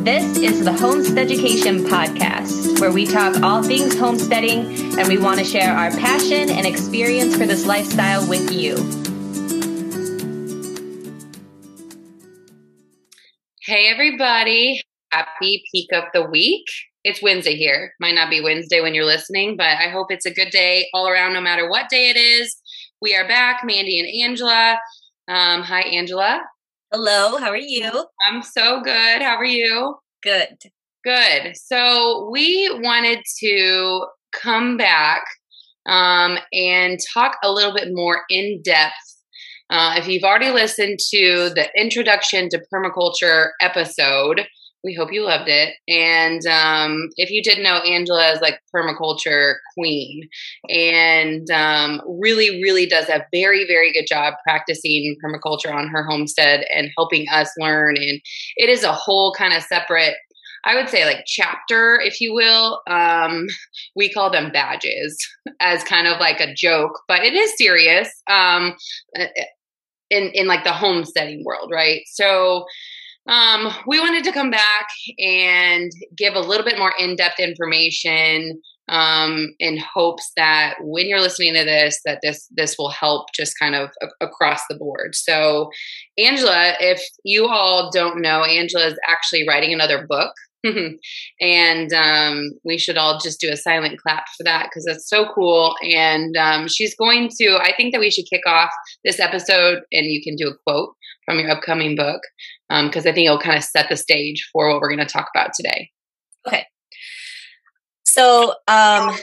This is the Homestead Education Podcast, where we talk all things homesteading and we want to share our passion and experience for this lifestyle with you. Hey, everybody. Happy peak of the week. It's Wednesday here. Might not be Wednesday when you're listening, but I hope it's a good day all around, no matter what day it is. We are back, Mandy and Angela. Um, hi, Angela. Hello, how are you? I'm so good. How are you? Good. Good. So, we wanted to come back um, and talk a little bit more in depth. Uh, if you've already listened to the introduction to permaculture episode, we hope you loved it. And um, if you didn't know, Angela is like permaculture queen and um, really, really does a very, very good job practicing permaculture on her homestead and helping us learn. And it is a whole kind of separate I would say like chapter, if you will. Um, we call them badges as kind of like a joke, but it is serious um, in in like the homesteading world, right? So um, we wanted to come back and give a little bit more in depth information um, in hopes that when you're listening to this, that this this will help just kind of a- across the board. So, Angela, if you all don't know, Angela is actually writing another book. and um, we should all just do a silent clap for that because that's so cool. And um, she's going to, I think that we should kick off this episode and you can do a quote from your upcoming book because um, I think it'll kind of set the stage for what we're going to talk about today. Okay. So, um,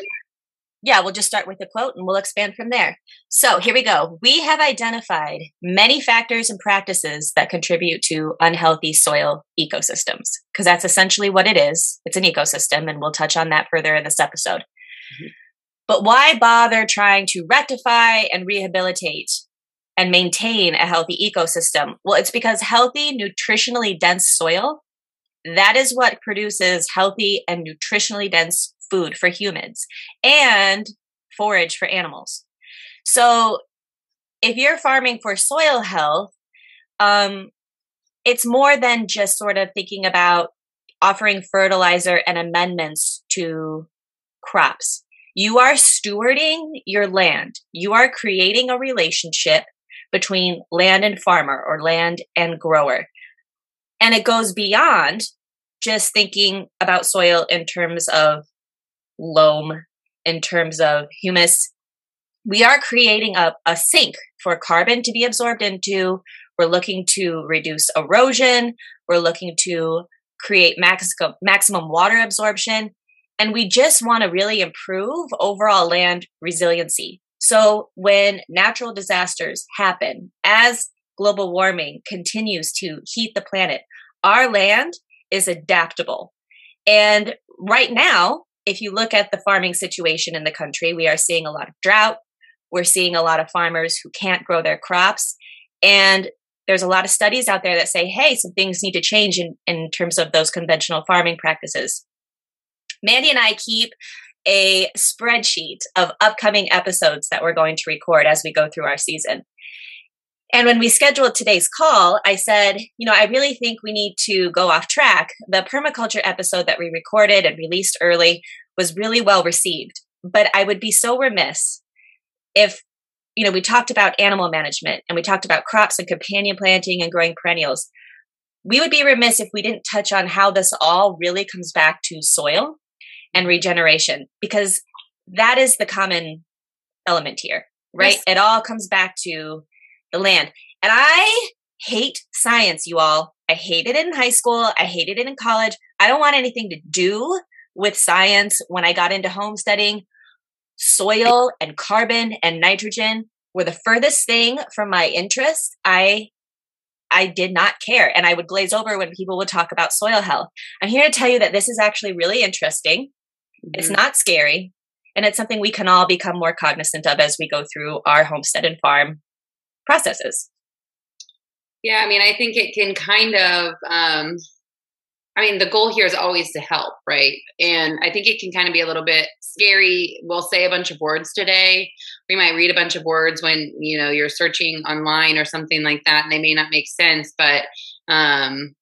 yeah, we'll just start with the quote and we'll expand from there. So, here we go. We have identified many factors and practices that contribute to unhealthy soil ecosystems, because that's essentially what it is. It's an ecosystem, and we'll touch on that further in this episode. Mm-hmm. But why bother trying to rectify and rehabilitate and maintain a healthy ecosystem? Well, it's because healthy, nutritionally dense soil, that is what produces healthy and nutritionally dense food for humans and forage for animals. So if you're farming for soil health, um, it's more than just sort of thinking about offering fertilizer and amendments to crops. You are stewarding your land. You are creating a relationship between land and farmer or land and grower. And it goes beyond just thinking about soil in terms of loam, in terms of humus. We are creating a, a sink for carbon to be absorbed into. We're looking to reduce erosion. We're looking to create max- maximum water absorption. And we just want to really improve overall land resiliency. So when natural disasters happen, as global warming continues to heat the planet, our land is adaptable. And right now, if you look at the farming situation in the country, we are seeing a lot of drought. We're seeing a lot of farmers who can't grow their crops. And there's a lot of studies out there that say, hey, some things need to change in, in terms of those conventional farming practices. Mandy and I keep a spreadsheet of upcoming episodes that we're going to record as we go through our season. And when we scheduled today's call, I said, you know, I really think we need to go off track. The permaculture episode that we recorded and released early was really well received. But I would be so remiss if, you know, we talked about animal management and we talked about crops and companion planting and growing perennials. We would be remiss if we didn't touch on how this all really comes back to soil and regeneration because that is the common element here, right? Yes. It all comes back to the land. And I hate science, you all. I hated it in high school. I hated it in college. I don't want anything to do with science when I got into homesteading. Soil and carbon and nitrogen were the furthest thing from my interest. I I did not care and I would glaze over when people would talk about soil health. I'm here to tell you that this is actually really interesting. Mm-hmm. It's not scary and it's something we can all become more cognizant of as we go through our homestead and farm processes. Yeah, I mean, I think it can kind of, um, I mean, the goal here is always to help, right? And I think it can kind of be a little bit scary. We'll say a bunch of words today. We might read a bunch of words when, you know, you're searching online or something like that, and they may not make sense, but, um,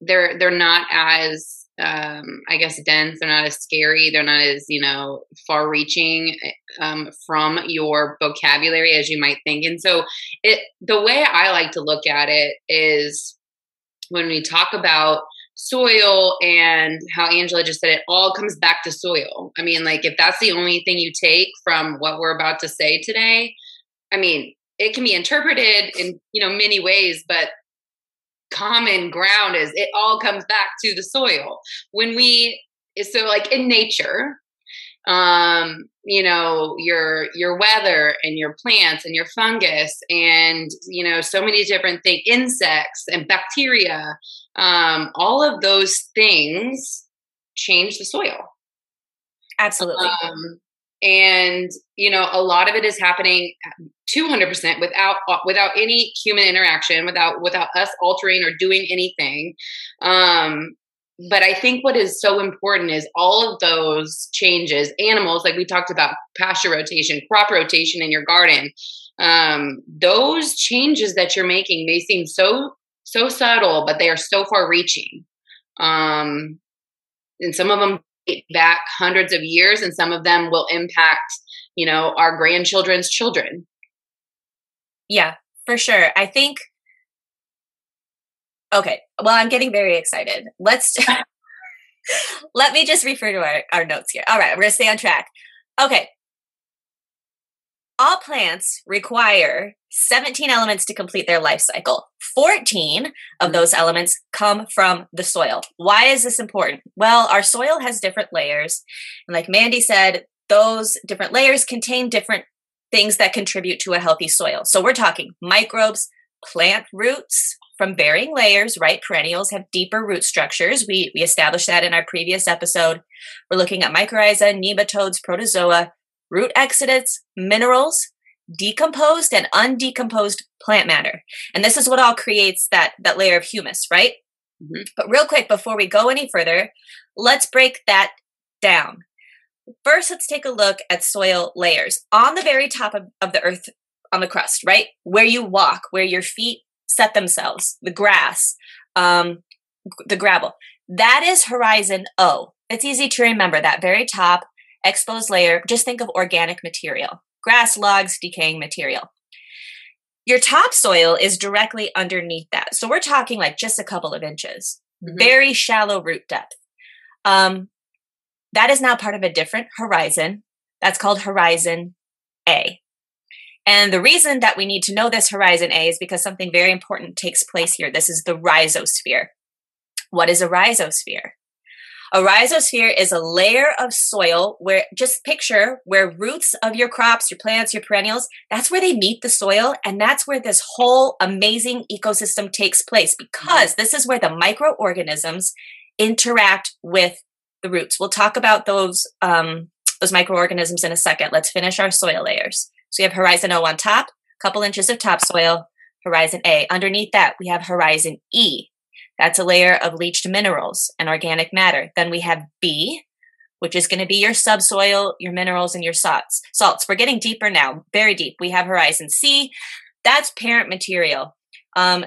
they're they're not as um, I guess dense. They're not as scary. They're not as you know far reaching um, from your vocabulary as you might think. And so, it the way I like to look at it is when we talk about soil and how Angela just said it all comes back to soil. I mean, like if that's the only thing you take from what we're about to say today, I mean, it can be interpreted in you know many ways, but common ground is it all comes back to the soil. When we so like in nature um you know your your weather and your plants and your fungus and you know so many different things insects and bacteria um all of those things change the soil. Absolutely. Um, and you know a lot of it is happening 200% without without any human interaction without without us altering or doing anything. Um but i think what is so important is all of those changes animals like we talked about pasture rotation crop rotation in your garden um those changes that you're making may seem so so subtle but they are so far reaching. Um and some of them back hundreds of years and some of them will impact you know our grandchildren's children. Yeah for sure. I think okay well i'm getting very excited. Let's let me just refer to our, our notes here. All right we're gonna stay on track. Okay all plants require 17 elements to complete their life cycle. 14 of those elements come from the soil. Why is this important? Well, our soil has different layers. And like Mandy said, those different layers contain different things that contribute to a healthy soil. So we're talking microbes, plant roots from varying layers, right? Perennials have deeper root structures. We, we established that in our previous episode. We're looking at mycorrhiza, nematodes, protozoa, root exudates, minerals, decomposed and undecomposed plant matter. And this is what all creates that, that layer of humus, right? Mm-hmm. But real quick, before we go any further, let's break that down. First, let's take a look at soil layers. On the very top of, of the earth, on the crust, right? Where you walk, where your feet set themselves, the grass, um, the gravel. That is horizon O. It's easy to remember that very top exposed layer. Just think of organic material grass, logs, decaying material. Your topsoil is directly underneath that. So we're talking like just a couple of inches, mm-hmm. very shallow root depth. Um, that is now part of a different horizon. That's called Horizon A. And the reason that we need to know this Horizon A is because something very important takes place here. This is the rhizosphere. What is a rhizosphere? A rhizosphere is a layer of soil where just picture where roots of your crops, your plants, your perennials, that's where they meet the soil. And that's where this whole amazing ecosystem takes place because this is where the microorganisms interact with the roots. We'll talk about those, um, those microorganisms in a second. Let's finish our soil layers. So we have horizon O on top, a couple inches of topsoil, horizon A. Underneath that, we have horizon E, that's a layer of leached minerals and organic matter. Then we have B, which is going to be your subsoil, your minerals, and your salts. Salts. We're getting deeper now, very deep. We have horizon C. That's parent material. Um,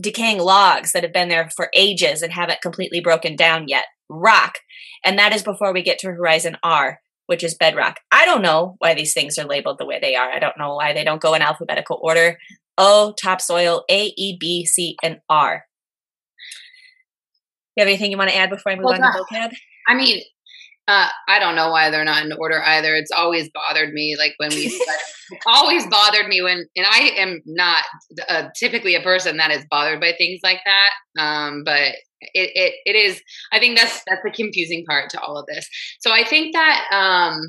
decaying logs that have been there for ages and haven't completely broken down yet. Rock. And that is before we get to horizon R, which is bedrock. I don't know why these things are labeled the way they are. I don't know why they don't go in alphabetical order. O, topsoil, A, E, B, C, and R you have anything you want to add before I move well, on to the vocab? I mean, uh, I don't know why they're not in order either. It's always bothered me, like when we always bothered me when, and I am not uh, typically a person that is bothered by things like that. Um, but it, it it is. I think that's that's the confusing part to all of this. So I think that um,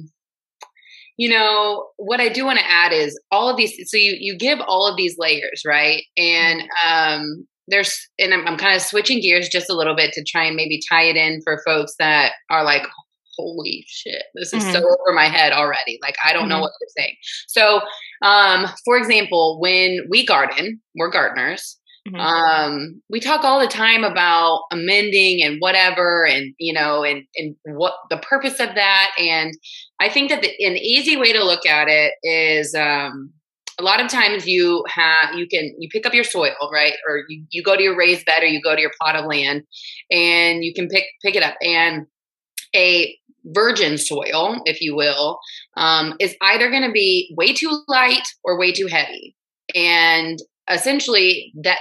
you know what I do want to add is all of these. So you you give all of these layers, right? And mm-hmm. um, there's and I'm, I'm kind of switching gears just a little bit to try and maybe tie it in for folks that are like holy shit this is mm-hmm. so over my head already like i don't mm-hmm. know what they're saying so um for example when we garden we're gardeners mm-hmm. um we talk all the time about amending and whatever and you know and and what the purpose of that and i think that the, an easy way to look at it is um a lot of times you have you can you pick up your soil right? Or you, you go to your raised bed or you go to your plot of land and you can pick pick it up. And a virgin soil if you will um, is either going to be way too light or way too heavy. And essentially that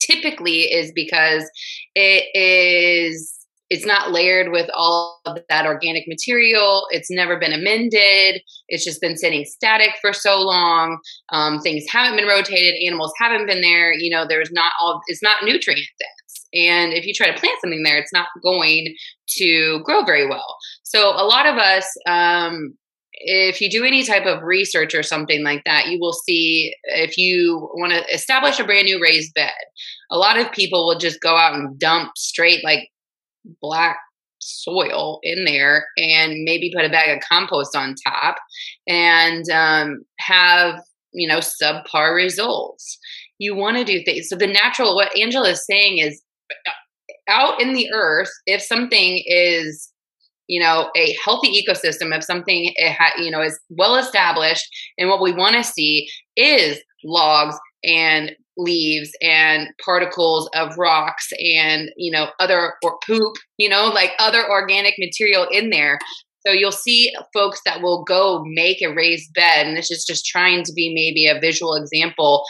typically is because it is it's not layered with all of that organic material. It's never been amended. It's just been sitting static for so long. Um, things haven't been rotated. Animals haven't been there. You know, there's not all. It's not nutrient dense. And if you try to plant something there, it's not going to grow very well. So a lot of us, um, if you do any type of research or something like that, you will see if you want to establish a brand new raised bed, a lot of people will just go out and dump straight like black soil in there and maybe put a bag of compost on top and um, have you know subpar results. You want to do things so the natural what angela is saying is uh, out in the earth if something is you know a healthy ecosystem if something ha- you know is well established and what we want to see is logs and leaves and particles of rocks and you know other or poop you know like other organic material in there. So you'll see folks that will go make a raised bed and this is just trying to be maybe a visual example.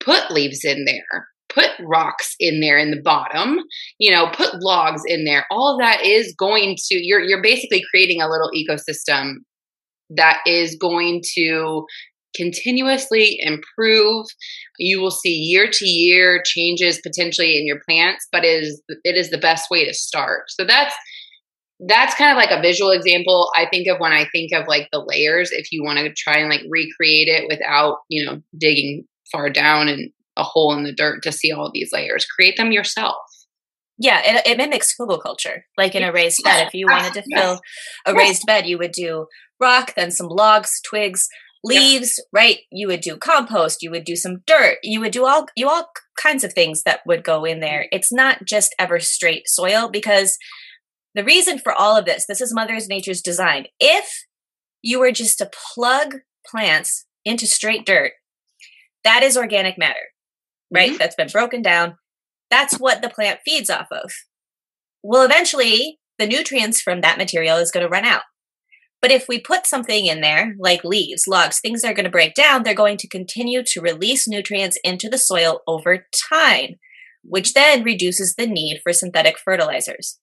Put leaves in there put rocks in there in the bottom you know put logs in there. All that is going to you're you're basically creating a little ecosystem that is going to continuously improve. You will see year to year changes potentially in your plants, but it is it is the best way to start. So that's that's kind of like a visual example I think of when I think of like the layers if you want to try and like recreate it without, you know, digging far down and a hole in the dirt to see all these layers. Create them yourself. Yeah, it, it mimics culture. Like in a raised bed, if you wanted to fill a raised bed, you would do rock, then some logs, twigs, leaves right? You would do compost you would do some dirt you would do all you all kinds of things that would go in there. It's not just ever straight soil because the reason for all of this this is mother's nature's design. If you were just to plug plants into straight dirt that is organic matter right? Mm-hmm. that's been broken down. That's what the plant feeds off of. Well eventually the nutrients from that material is going to run out but if we put something in there, like leaves, logs, things that are going to break down, they're going to continue to release nutrients into the soil over time, which then reduces the need for synthetic fertilizers.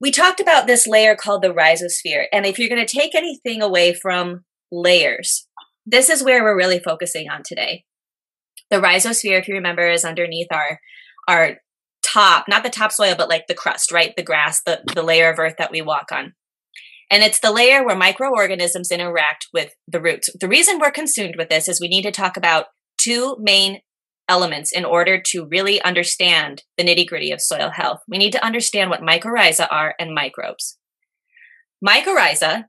We talked about this layer called the rhizosphere. And if you're going to take anything away from layers, this is where we're really focusing on today. The rhizosphere, if you remember, is underneath our, our top, not the topsoil, but like the crust, right? The grass, the, the layer of earth that we walk on. And it's the layer where microorganisms interact with the roots. The reason we're consumed with this is we need to talk about two main elements in order to really understand the nitty gritty of soil health. We need to understand what mycorrhiza are and microbes. Mycorrhiza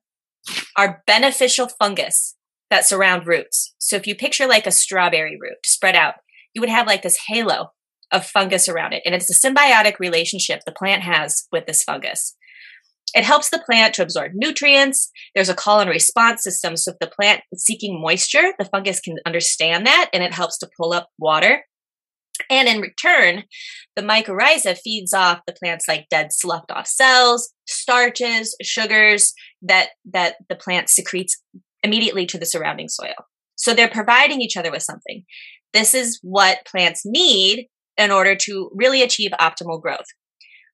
are beneficial fungus that surround roots. So if you picture like a strawberry root spread out, you would have like this halo of fungus around it. And it's a symbiotic relationship the plant has with this fungus. It helps the plant to absorb nutrients. There's a call and response system. So if the plant is seeking moisture, the fungus can understand that and it helps to pull up water. And in return, the mycorrhiza feeds off the plant's like dead sloughed off cells, starches, sugars that that the plant secretes immediately to the surrounding soil. So they're providing each other with something. This is what plants need in order to really achieve optimal growth.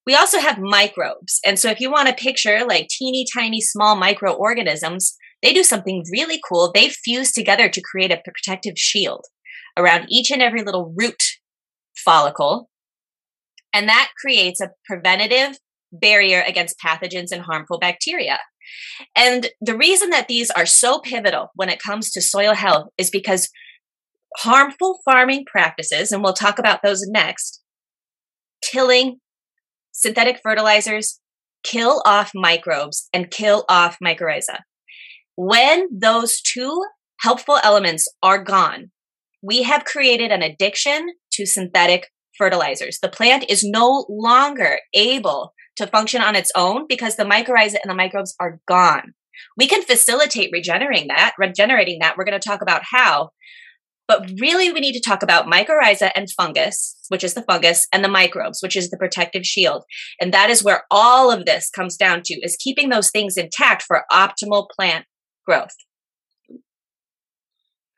We also have microbes. And so if you want to picture like teeny tiny small microorganisms, they do something really cool. They fuse together to create a protective shield around each and every little root follicle. And that creates a preventative barrier against pathogens and harmful bacteria. And the reason that these are so pivotal when it comes to soil health is because harmful farming practices, and we'll talk about those next, tilling, synthetic fertilizers kill off microbes and kill off mycorrhiza. When those two helpful elements are gone, we have created an addiction to synthetic fertilizers. The plant is no longer able to function on its own because the mycorrhiza and the microbes are gone. We can facilitate regenerating that, regenerating that. We're going to talk about how. But really, we need to talk about mycorrhiza and fungus, which is the fungus, and the microbes, which is the protective shield. And that is where all of this comes down to is keeping those things intact for optimal plant growth.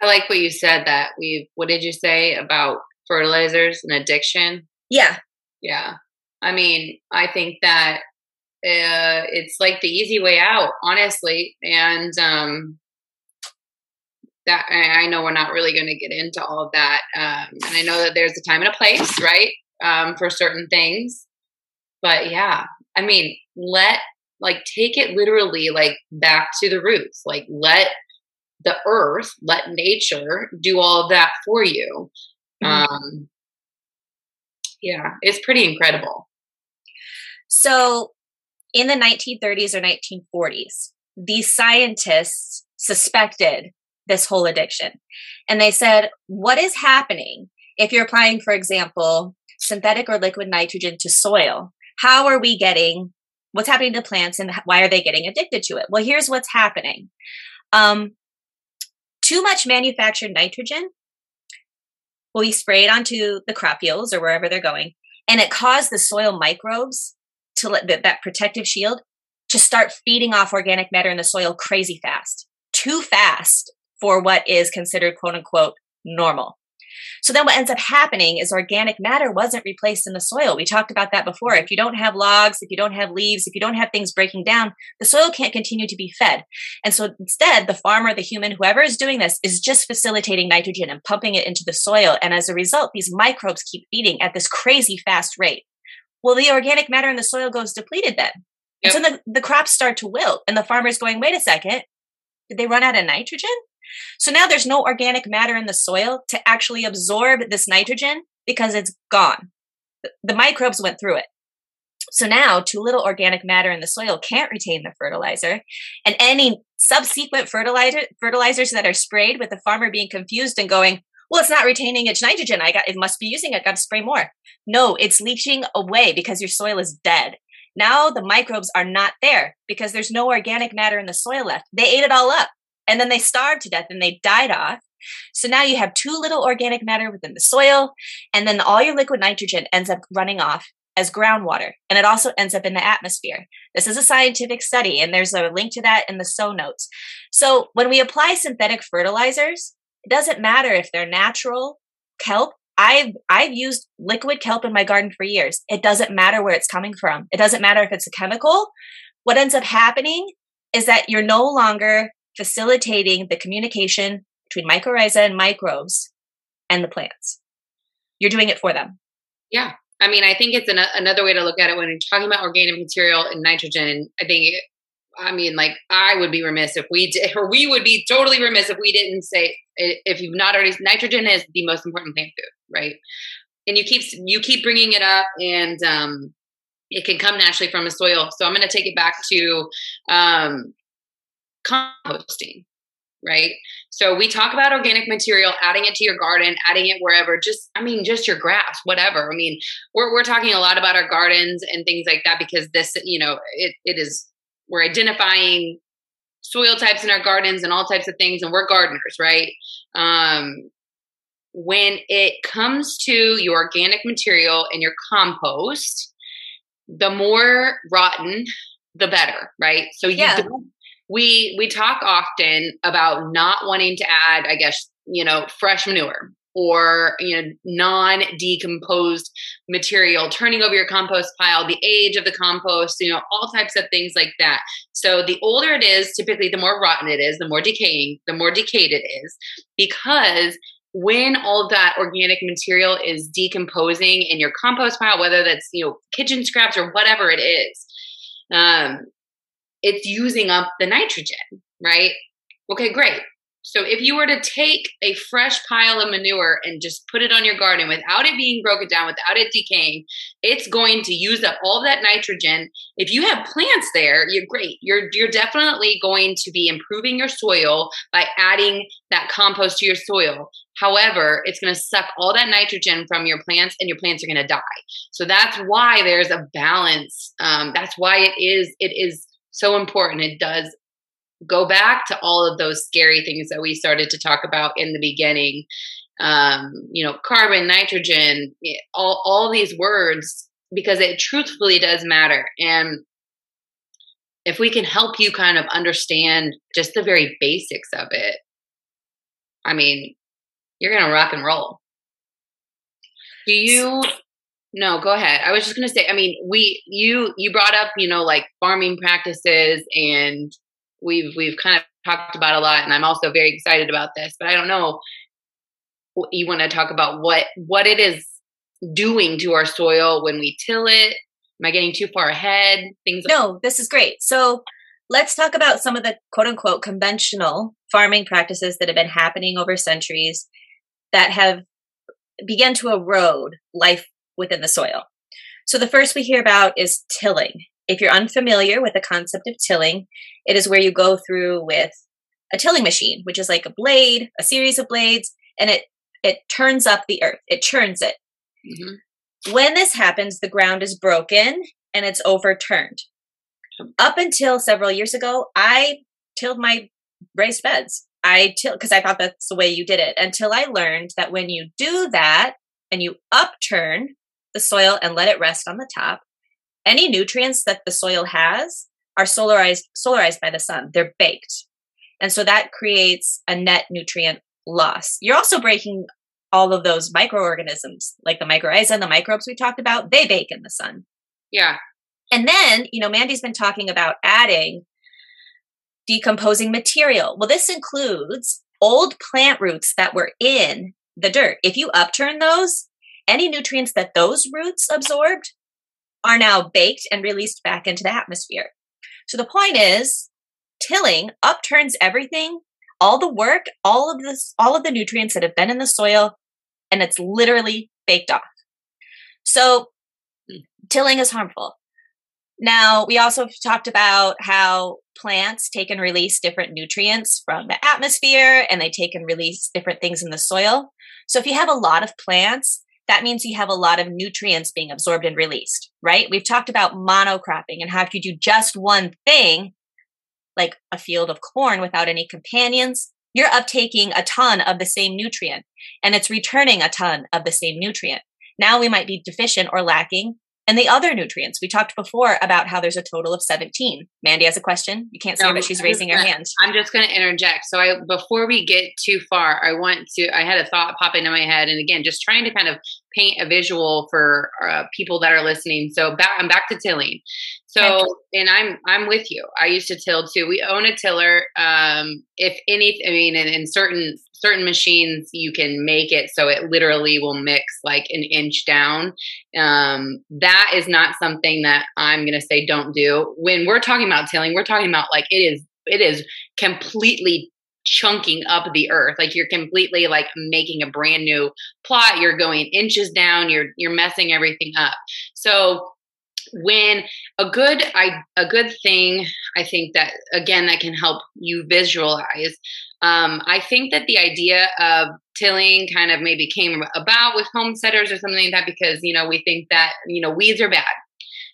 I like what you said that we what did you say about fertilizers and addiction? Yeah. Yeah. I mean, I think that uh, it's like the easy way out, honestly. And um, that I know we're not really going to get into all of that. Um, and I know that there's a time and a place, right, um, for certain things. But yeah, I mean, let like take it literally, like back to the roots. Like let the earth, let nature do all of that for you. Mm-hmm. Um, yeah, it's pretty incredible. So, in the 1930s or 1940s, these scientists suspected this whole addiction. And they said, what is happening if you're applying, for example, synthetic or liquid nitrogen to soil? How are we getting what's happening to plants and why are they getting addicted to it? Well, here's what's happening. Um, too much manufactured nitrogen will be sprayed onto the crop yields or wherever they're going, and it caused the soil microbes to let that, that protective shield to start feeding off organic matter in the soil crazy fast, too fast for what is considered quote unquote normal. So then what ends up happening is organic matter wasn't replaced in the soil. We talked about that before. If you don't have logs, if you don't have leaves, if you don't have things breaking down, the soil can't continue to be fed. And so instead, the farmer, the human, whoever is doing this is just facilitating nitrogen and pumping it into the soil. And as a result, these microbes keep feeding at this crazy fast rate. Well, the organic matter in the soil goes depleted then. Yep. And so the, the crops start to wilt and the farmer's going, wait a second, did they run out of nitrogen? So now there's no organic matter in the soil to actually absorb this nitrogen because it's gone. The microbes went through it. So now too little organic matter in the soil can't retain the fertilizer. And any subsequent fertilizer, fertilizers that are sprayed with the farmer being confused and going, well, it's not retaining its nitrogen. I got, it must be using it. I got to spray more. No, it's leaching away because your soil is dead. Now the microbes are not there because there's no organic matter in the soil left. They ate it all up and then they starved to death and they died off. So now you have too little organic matter within the soil, and then all your liquid nitrogen ends up running off as groundwater, and it also ends up in the atmosphere. This is a scientific study, and there's a link to that in the show notes. So when we apply synthetic fertilizers, it doesn't matter if they're natural kelp. I've I've used liquid kelp in my garden for years. It doesn't matter where it's coming from. It doesn't matter if it's a chemical. What ends up happening is that you're no longer facilitating the communication between mycorrhiza and microbes and the plants. You're doing it for them. Yeah. I mean, I think it's an, another way to look at it when you're talking about organic material and nitrogen. I think, I mean, like, I would be remiss if we did, or we would be totally remiss if we didn't say, if you've not already, nitrogen is the most important plant food, right? And you keep you keep bringing it up, and um, it can come naturally from the soil. So I'm going to take it back to um, composting right? So we talk about organic material, adding it to your garden, adding it wherever, just, I mean, just your grass, whatever. I mean, we're, we're talking a lot about our gardens and things like that because this, you know, it, it is, we're identifying soil types in our gardens and all types of things, and we're gardeners, right? Um, when it comes to your organic material and your compost, the more rotten, the better, right? So you yeah. don't we we talk often about not wanting to add i guess you know fresh manure or you know non decomposed material turning over your compost pile the age of the compost you know all types of things like that. So the older it is typically the more rotten it is the more decaying the more decayed it is. Because when all that organic material is decomposing in your compost pile whether that's you know kitchen scraps or whatever it is um, it's using up the nitrogen, right? Okay, great. So if you were to take a fresh pile of manure and just put it on your garden without it being broken down, without it decaying, it's going to use up all that nitrogen. If you have plants there, you're great. You're you're definitely going to be improving your soil by adding that compost to your soil. However, it's going to suck all that nitrogen from your plants, and your plants are going to die. So that's why there's a balance. Um, that's why it is it is so important. It does go back to all of those scary things that we started to talk about in the beginning. Um, you know, carbon, nitrogen, all, all these words, because it truthfully does matter. And if we can help you kind of understand just the very basics of it, I mean, you're going to rock and roll. Do you no, go ahead. I was just going to say I mean, we you you brought up, you know, like farming practices and we've we've kind of talked about a lot and I'm also very excited about this, but I don't know you want to talk about what what it is doing to our soil when we till it Am I getting too far ahead? Things No, this is great. So let's talk about some of the quote unquote conventional farming practices that have been happening over centuries that have begun to erode life within the soil. So the first we hear about is tilling. If you're unfamiliar with the concept of tilling, it is where you go through with a tilling machine, which is like a blade, a series of blades, and it it turns up the earth. It churns it. Mm-hmm. When this happens, the ground is broken and it's overturned. Up until several years ago, I tilled my raised beds. I till because I thought that's the way you did it until I learned that when you do that and you upturn the soil and let it rest on the top, any nutrients that the soil has are solarized solarized by the sun. They're baked. And so that creates a net nutrient loss. You're also breaking all of those microorganisms, like the mycorrhiza and the microbes we talked about, they bake in the sun. Yeah. And then, you know, Mandy's been talking about adding decomposing material. Well, this includes old plant roots that were in the dirt. If you upturn those, any nutrients that those roots absorbed are now baked and released back into the atmosphere. So the point is, tilling upturns everything all the work, all of this, all of the nutrients that have been in the soil, and it's literally baked off. So tilling is harmful. Now, we also talked about how plants take and release different nutrients from the atmosphere and they take and release different things in the soil. So if you have a lot of plants, that means you have a lot of nutrients being absorbed and released, right? We've talked about monocropping and how if you do just one thing, like a field of corn without any companions, you're uptaking a ton of the same nutrient and it's returning a ton of the same nutrient. Now we might be deficient or lacking and the other nutrients. We talked before about how there's a total of 17. Mandy has a question. You can't see no, her, but she's raising her hand. I'm just going to interject. So I before we get too far, I want to I had a thought pop into my head and again, just trying to kind of paint a visual for uh, people that are listening. So back I'm back to tilling. So and I'm I'm with you. I used to till too. We own a tiller. Um if any I mean in, in certain certain machines you can make it so it literally will mix like an inch down. Um, that is not something that i'm going to say don't do. When we're talking about tilling we're talking about like it is it is completely chunking up the earth. Like you're completely like making a brand new plot. You're going inches down. You're you're messing everything up. So when a good I, a good thing i think that again that can help you visualize um, I think that the idea of tilling kind of maybe came about with homesteaders or something like that because you know we think that you know weeds are bad.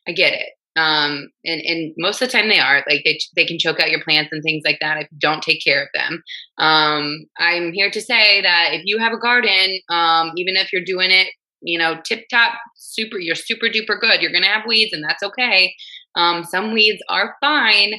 I get it, um, and and most of the time they are like they they can choke out your plants and things like that if you don't take care of them. Um, I'm here to say that if you have a garden, um, even if you're doing it, you know, tip top, super, you're super duper good. You're gonna have weeds, and that's okay. Um, some weeds are fine,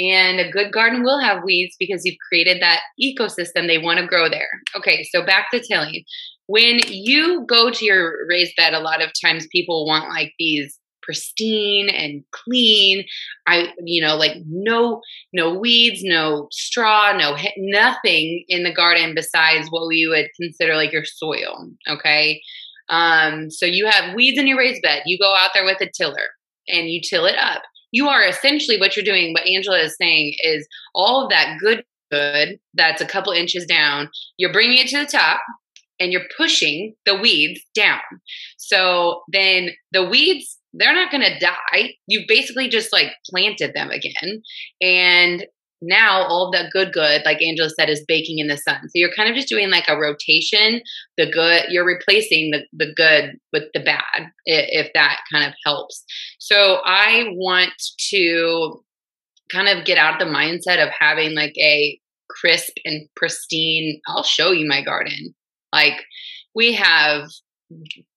and a good garden will have weeds because you've created that ecosystem. They want to grow there. Okay, so back to tilling. When you go to your raised bed, a lot of times people want like these pristine and clean. I you know like no no weeds no straw no nothing in the garden besides what we would consider like your soil okay? Um so you have weeds in your raised bed. You go out there with a tiller and you till it up you are essentially what you're doing what angela is saying is all of that good good that's a couple inches down you're bringing it to the top and you're pushing the weeds down. So then the weeds they're not going to die. You basically just like planted them again. And now all the good good like angela said is baking in the sun so you're kind of just doing like a rotation the good you're replacing the, the good with the bad if that kind of helps so i want to kind of get out of the mindset of having like a crisp and pristine, I'll show you my garden. Like we have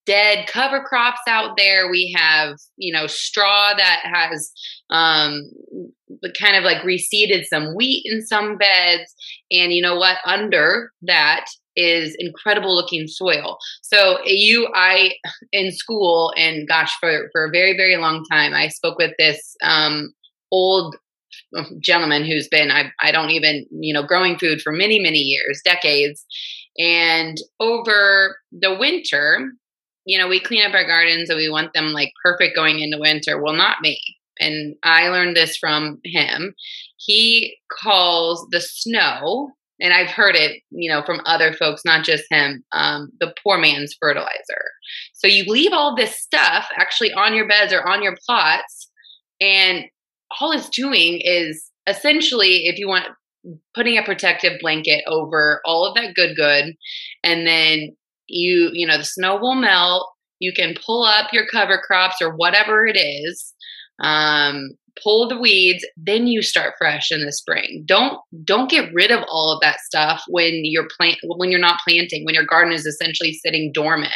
dead cover crops out there. We have, you know, straw that has um, kind of like reseeded some wheat in some beds. And you know what? Under that is incredible looking soil. So you, I, in school, and gosh, for, for a very, very long time, I spoke with this um, old gentleman who's been, I, I don't even, you know, growing food for many, many years, decades. And over the winter, you know, we clean up our gardens and we want them like perfect going into winter. Well, not me. And I learned this from him. He calls the snow, and I've heard it, you know, from other folks, not just him, um, the poor man's fertilizer. So you leave all this stuff actually on your beds or on your plots, and all it's doing is essentially, if you want, putting a protective blanket over all of that good good. And then you you know the snow will melt. You can pull up your cover crops or whatever it is um, pull the weeds then you start fresh in the spring. Don't don't get rid of all of that stuff when you're plant when you're not planting when your garden is essentially sitting dormant.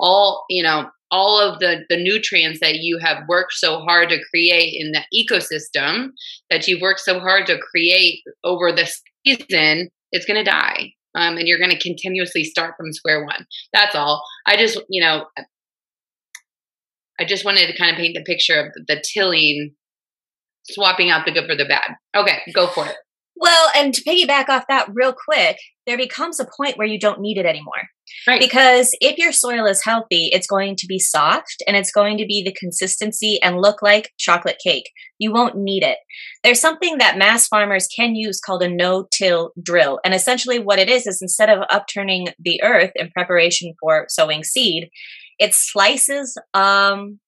All you know all of the the nutrients that you have worked so hard to create in the ecosystem that you've worked so hard to create over the season it's going to die um, and you're going to continuously start from square one. That's all. I just, you know, I just wanted to kind of paint the picture of the tilling, swapping out the good for the bad. Okay, go for it. Well, and to piggyback off that real quick, there becomes a point where you don't need it anymore. Right. Because if your soil is healthy, it's going to be soft and it's going to be the consistency and look like chocolate cake. You won't need it. There's something that mass farmers can use called a no till drill. And essentially, what it is is instead of upturning the earth in preparation for sowing seed, it slices um,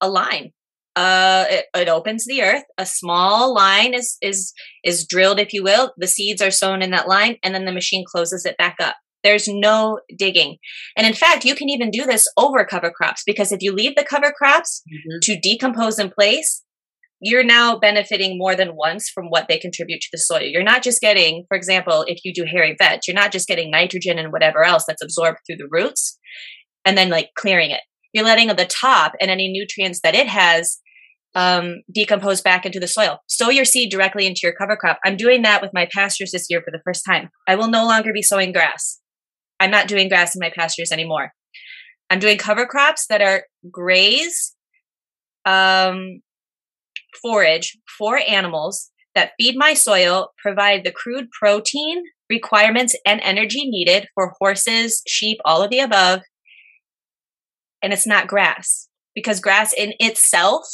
a line uh, it, it, opens the earth. A small line is is is drilled, if you will. The seeds are sown in that line, and then the machine closes it back up. There's no digging, and in fact, you can even do this over cover crops because if you leave the cover crops mm-hmm. to decompose in place, you're now benefiting more than once from what they contribute to the soil. You're not just getting, for example, if you do hairy vetch, you're not just getting nitrogen and whatever else that's absorbed through the roots, and then like clearing it. You're letting the top and any nutrients that it has um, decompose back into the soil. Sow your seed directly into your cover crop. I'm doing that with my pastures this year for the first time. I will no longer be sowing grass. I'm not doing grass in my pastures anymore. I'm doing cover crops that are graze um, forage for animals that feed my soil, provide the crude protein requirements and energy needed for horses, sheep, all of the above. And it's not grass because grass in itself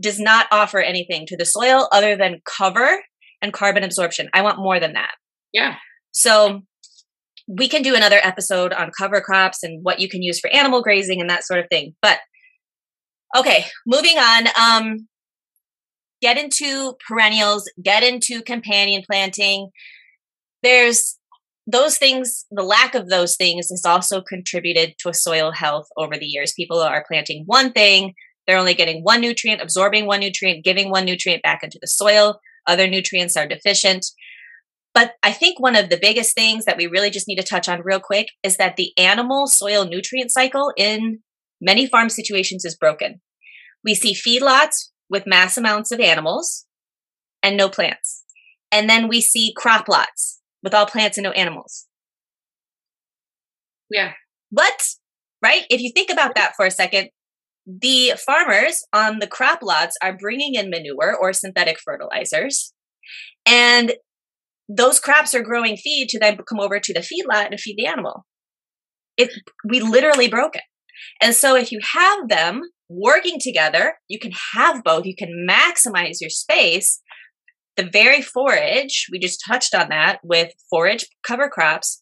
does not offer anything to the soil other than cover and carbon absorption. I want more than that. Yeah. So we can do another episode on cover crops and what you can use for animal grazing and that sort of thing. But okay, moving on. Um, get into perennials, get into companion planting. There's those things, the lack of those things has also contributed to a soil health over the years. People are planting one thing, they're only getting one nutrient, absorbing one nutrient, giving one nutrient back into the soil. Other nutrients are deficient. But I think one of the biggest things that we really just need to touch on real quick is that the animal soil nutrient cycle in many farm situations is broken. We see feedlots with mass amounts of animals and no plants. And then we see crop lots with all plants and no animals. Yeah. But, right? If you think about that for a second, the farmers on the crop lots are bringing in manure or synthetic fertilizers and those crops are growing feed to then come over to the feedlot and feed the animal it we literally broke it and so if you have them working together you can have both you can maximize your space the very forage we just touched on that with forage cover crops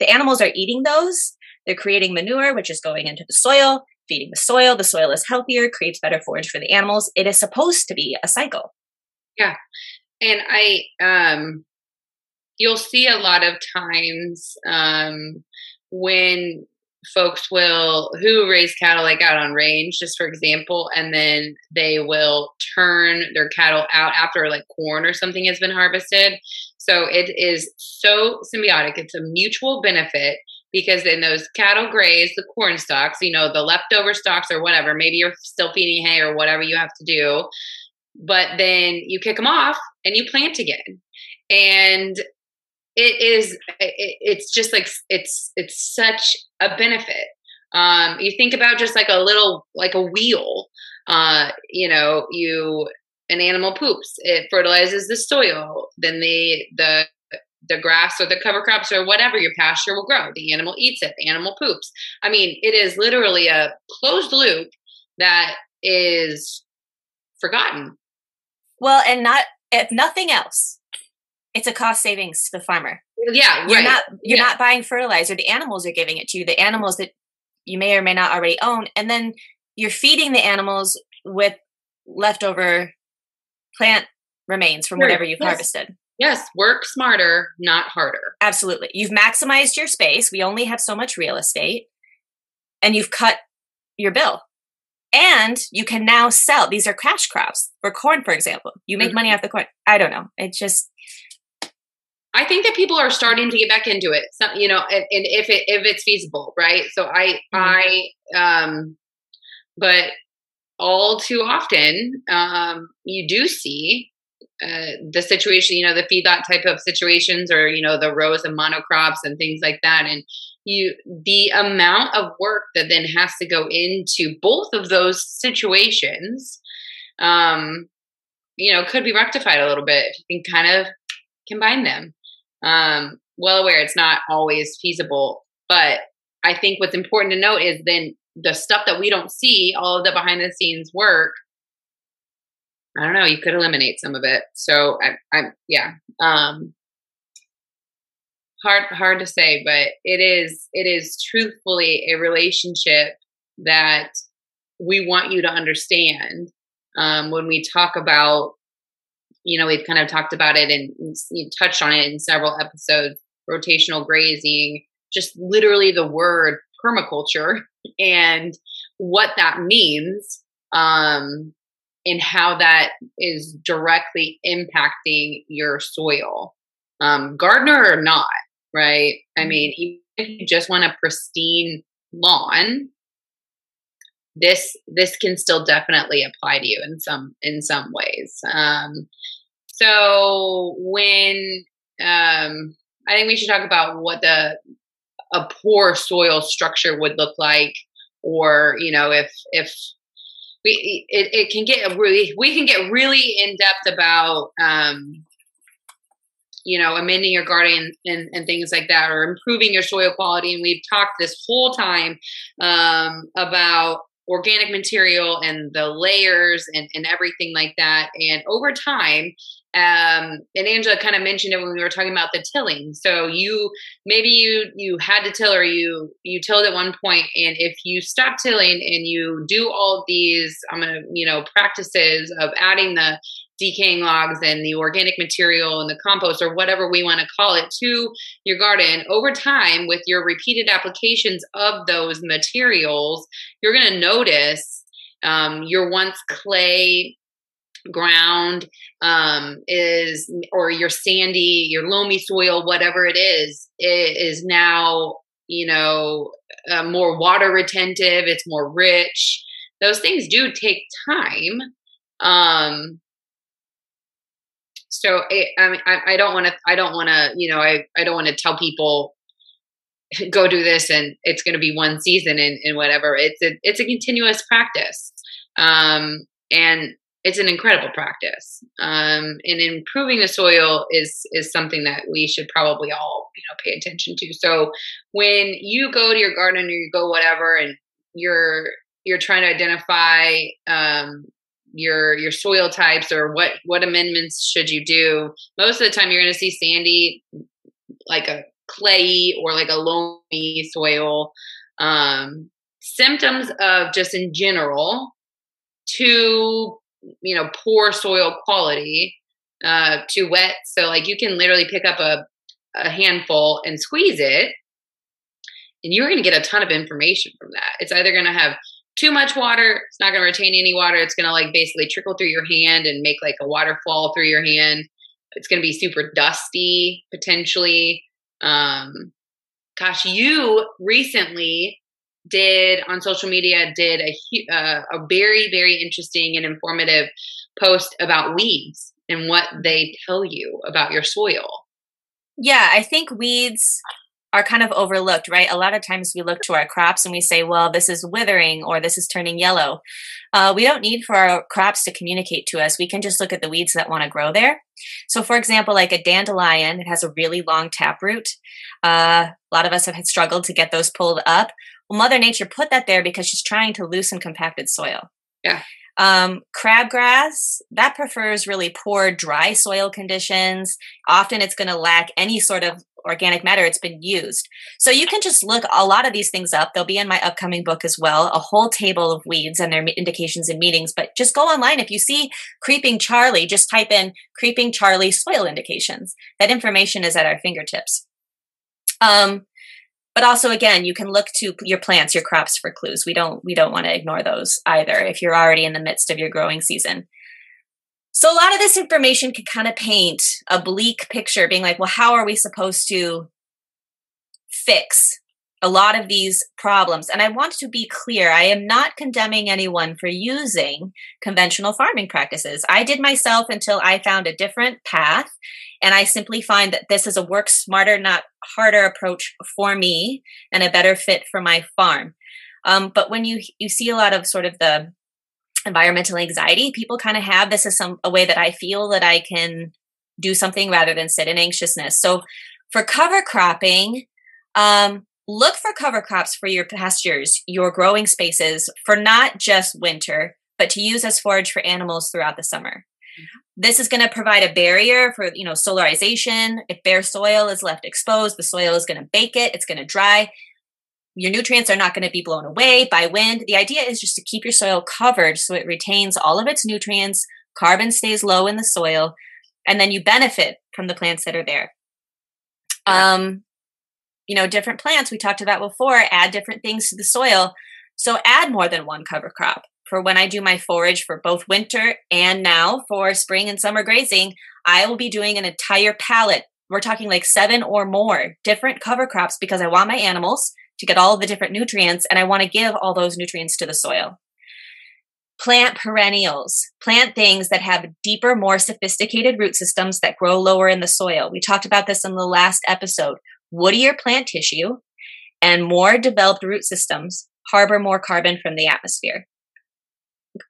the animals are eating those they're creating manure which is going into the soil feeding the soil. The soil is healthier, creates better forage for the animals. It is supposed to be a cycle. Yeah. And I, um, you'll see a lot of times um, when folks will who raise cattle like out on range just for example and then they will turn their cattle out after like corn or something has been harvested. So it is so symbiotic. It's a mutual benefit because then those cattle graze the corn stalks you know the leftover stalks or whatever. Maybe you're still feeding hay or whatever you have to do but then you kick them off and you plant again. And it is it, it's just like it's it's such a benefit. Um you think about just like a little like a wheel uh you know you an animal poops it fertilizes the soil then the the the grass or the cover crops or whatever your pasture will grow the animal eats it the animal poops. I mean it is literally a closed loop that is forgotten. Well and not if nothing else it's a cost savings to the farmer. Yeah, you're right. not you're yeah. not buying fertilizer. The animals are giving it to you. The animals that you may or may not already own, and then you're feeding the animals with leftover plant remains from Sure. whatever you've Yes. harvested. Yes, work smarter, not harder. Absolutely, you've maximized your space. We only have so much real estate, and you've cut your bill. And you can now sell. These are cash crops for corn, for example. You make Mhm. money off the corn. I don't know. It just I think that people are starting to get back into it. You know, and, and if it if it's feasible, right? So I I um but all too often um you do see uh, the situation, you know, the feedlot type of situations, or you know, the rows of monocrops and things like that, and you the amount of work that then has to go into both of those situations, um, you know, could be rectified a little bit if you can kind of combine them. Um, well aware it's not always feasible, but I think what's important to note is then the stuff that we don't see, all of the behind the scenes work. I don't know. You could eliminate some of it. So I, I'm yeah. Um, hard hard to say, but it is it is truthfully a relationship that we want you to understand um, when we talk about you know, we've kind of talked about it and you touched on it in several episodes rotational grazing, just literally the word permaculture and what that means um, and how that is directly impacting your soil, um, gardener or not, right? I mean, even if you just want a pristine lawn, this this can still definitely apply to you in some in some ways. Um, so when um, I think we should talk about what the a poor soil structure would look like, or you know, if if we it, it can get really we can get really in depth about um, you know amending your garden and, and things like that, or improving your soil quality. And we've talked this whole time um, about organic material and the layers and, and everything like that. And over time, um, and Angela kind of mentioned it when we were talking about the tilling. So you maybe you you had to till or you you tilled at one point, and if you stop tilling and you do all these, I'm gonna you know practices of adding the decaying logs and the organic material and the compost or whatever we want to call it to your garden over time with your repeated applications of those materials you're going to notice um, your once clay ground um, is or your sandy your loamy soil whatever it is it is now you know uh, more water retentive it's more rich those things do take time um so it, I I don't want to, I don't want to, you know, I, I don't want to tell people go do this and it's going to be one season and, and whatever. It's a, it's a continuous practice. Um, and it's an incredible practice. Um, and improving the soil is, is something that we should probably all, you know, pay attention to. So when you go to your garden or you go whatever, and you're, you're trying to identify, um, your your soil types or what what amendments should you do most of the time you're going to see sandy like a clayey or like a loamy soil um symptoms of just in general to you know poor soil quality uh to wet so like you can literally pick up a a handful and squeeze it and you're going to get a ton of information from that. It's either going to have too much water, it's not going to retain any water. It's going to like basically trickle through your hand and make like a waterfall through your hand. It's going to be super dusty potentially. Um, gosh, you recently did on social media did a uh, a very very interesting and informative post about weeds and what they tell you about your soil. Yeah, I think weeds are kind of overlooked, right? A lot of times we look to our crops and we say, well, this is withering or this is turning yellow. Uh, we don't need for our crops to communicate to us. We can just look at the weeds that want to grow there. So, for example, like a dandelion, it has a really long taproot. Uh, a lot of us have struggled to get those pulled up. Well, Mother Nature put that there because she's trying to loosen compacted soil. Yeah. Um, crabgrass, that prefers really poor, dry soil conditions. Often it's going to lack any sort of organic matter it's been used. So you can just look a lot of these things up. They'll be in my upcoming book as well, a whole table of weeds and their indications and meanings. But just go online. If you see Creeping Charlie, just type in Creeping Charlie soil indications. That information is at our fingertips. Um, but also again you can look to your plants your crops for clues we don't we don't want to ignore those either if you're already in the midst of your growing season so a lot of this information can kind of paint a bleak picture, being like, well, how are we supposed to fix a lot of these problems? And I want to be clear I am not condemning anyone for using conventional farming practices. I did myself until I found a different path. And I simply find that this is a work smarter, not harder approach for me and a better fit for my farm. Um, but when you you see a lot of sort of the environmental anxiety, people kind of have this as some a way that I feel that I can do something rather than sit in anxiousness. So for cover cropping, um, look for cover crops for your pastures, your growing spaces for not just winter, but to use as forage for animals throughout the summer. This is going to provide a barrier for, you know, solarization. If bare soil is left exposed, the soil is going to bake it, it's going to dry your nutrients are not going to be blown away by wind. The idea is just to keep your soil covered so it retains all of its nutrients, carbon stays low in the soil, and then you benefit from the plants that are there. Um, you know, different plants we talked about before add different things to the soil. So add more than one cover crop. For when I do my forage for both winter and now for spring and summer grazing, I will be doing an entire pallet. We're talking like seven or more different cover crops because I want my animals to get all the different nutrients, and I want to give all those nutrients to the soil. Plant perennials, plant things that have deeper, more sophisticated root systems that grow lower in the soil. We talked about this in the last episode. Woodier plant tissue and more developed root systems harbor more carbon from the atmosphere.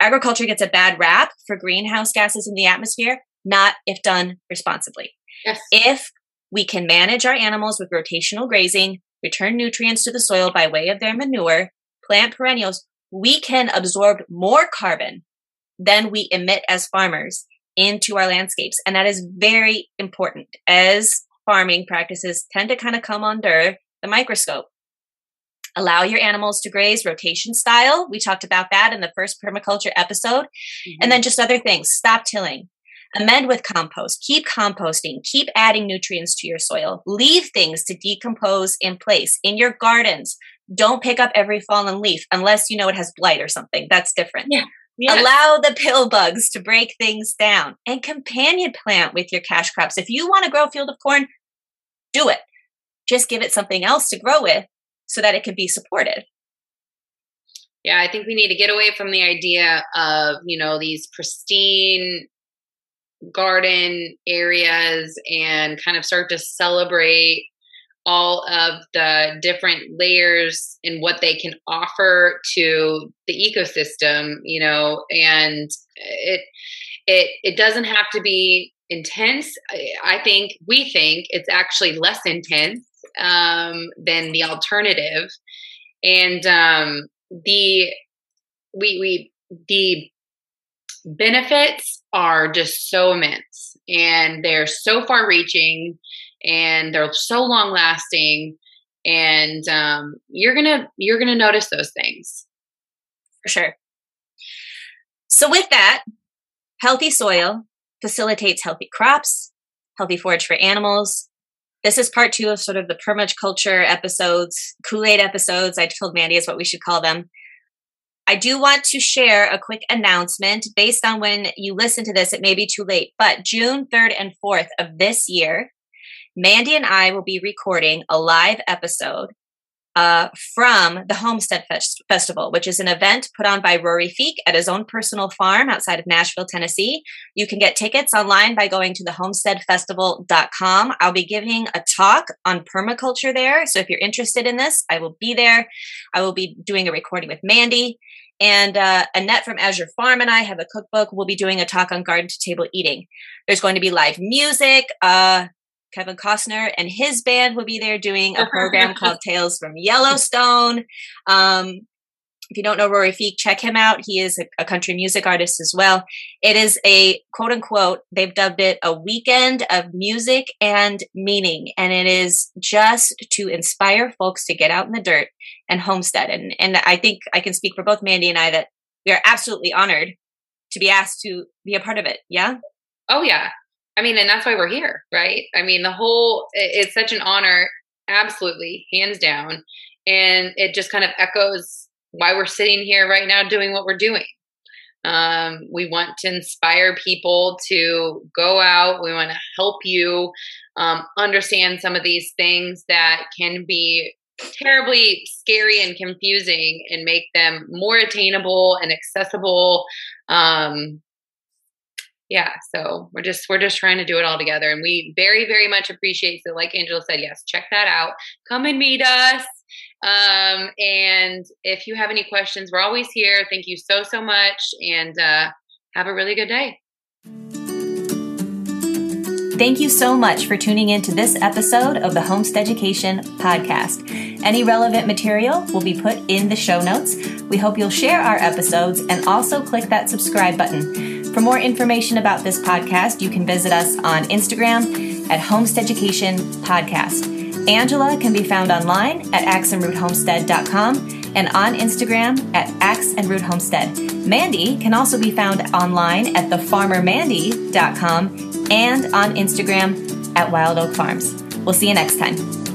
Agriculture gets a bad rap for greenhouse gases in the atmosphere, not if done responsibly. Yes. If we can manage our animals with rotational grazing, return nutrients to the soil by way of their manure, plant perennials, we can absorb more carbon than we emit as farmers into our landscapes. And that is very important as farming practices tend to kind of come under the microscope. Allow your animals to graze rotation style. We talked about that in the first permaculture episode. Mm-hmm. And then just other things. Stop tilling. Amend with compost. Keep composting. Keep adding nutrients to your soil. Leave things to decompose in place in your gardens. Don't pick up every fallen leaf unless you know it has blight or something. That's different. Yeah. Yes. Allow the pill bugs to break things down and companion plant with your cash crops. If you want to grow a field of corn, do it. Just give it something else to grow with so that it can be supported. Yeah, I think we need to get away from the idea of, you know, these pristine garden areas and kind of start to celebrate all of the different layers and what they can offer to the ecosystem you know and it it it doesn't have to be intense i think we think it's actually less intense um, than the alternative. And um, the we we the benefits are just so immense and they're so far reaching and they're so long lasting and um, you're gonna you're gonna notice those things. For sure. So with that healthy soil facilitates healthy crops healthy forage for animals this is part two of sort of the permaculture culture episodes, Kool Aid episodes. I told Mandy is what we should call them. I do want to share a quick announcement based on when you listen to this. It may be too late, but June 3rd and 4th of this year, Mandy and I will be recording a live episode uh, from the Homestead Fest- Festival, which is an event put on by Rory Feek at his own personal farm outside of Nashville, Tennessee. You can get tickets online by going to thehomesteadfestival.com. I'll be giving a talk on permaculture there. So if you're interested in this, I will be there. I will be doing a recording with Mandy. And uh, Annette from Azure Farm and I have a cookbook. We'll be doing a talk on garden to table eating. There's going to be live music. Uh, Kevin Costner and his band will be there doing a program called Tales from Yellowstone. Um, if you don't know Rory Feek, check him out. He is a, a, country music artist as well. It is a quote unquote, they've dubbed it a weekend of music and meaning. And it is just to inspire folks to get out in the dirt and homestead. And, and I think I can speak for both Mandy and I that we are absolutely honored to be asked to be a part of it. Yeah. Oh, yeah. I mean, and that's why we're here, right? I mean, the whole, it's such an honor, absolutely, hands down. And it just kind of echoes why we're sitting here right now doing what we're doing. Um, we want to inspire people to go out. We want to help you um, understand some of these things that can be terribly scary and confusing and make them more attainable and accessible um, yeah so we're just we're just trying to do it all together and we very very much appreciate so like angela said yes check that out come and meet us um and if you have any questions we're always here thank you so so much and uh have a really good day Thank you so much for tuning in to this episode of the Homestead Education Podcast. Any relevant material will be put in the show notes. We hope you'll share our episodes and also click that subscribe button. For more information about this podcast, you can visit us on Instagram at Homestead Education Podcast. Angela can be found online at axeandroothomestead.com and on Instagram at Axe and Root Homestead. Mandy can also be found online at thefarmermandy.com and on Instagram at Wild Oak Farms. We'll see you next time.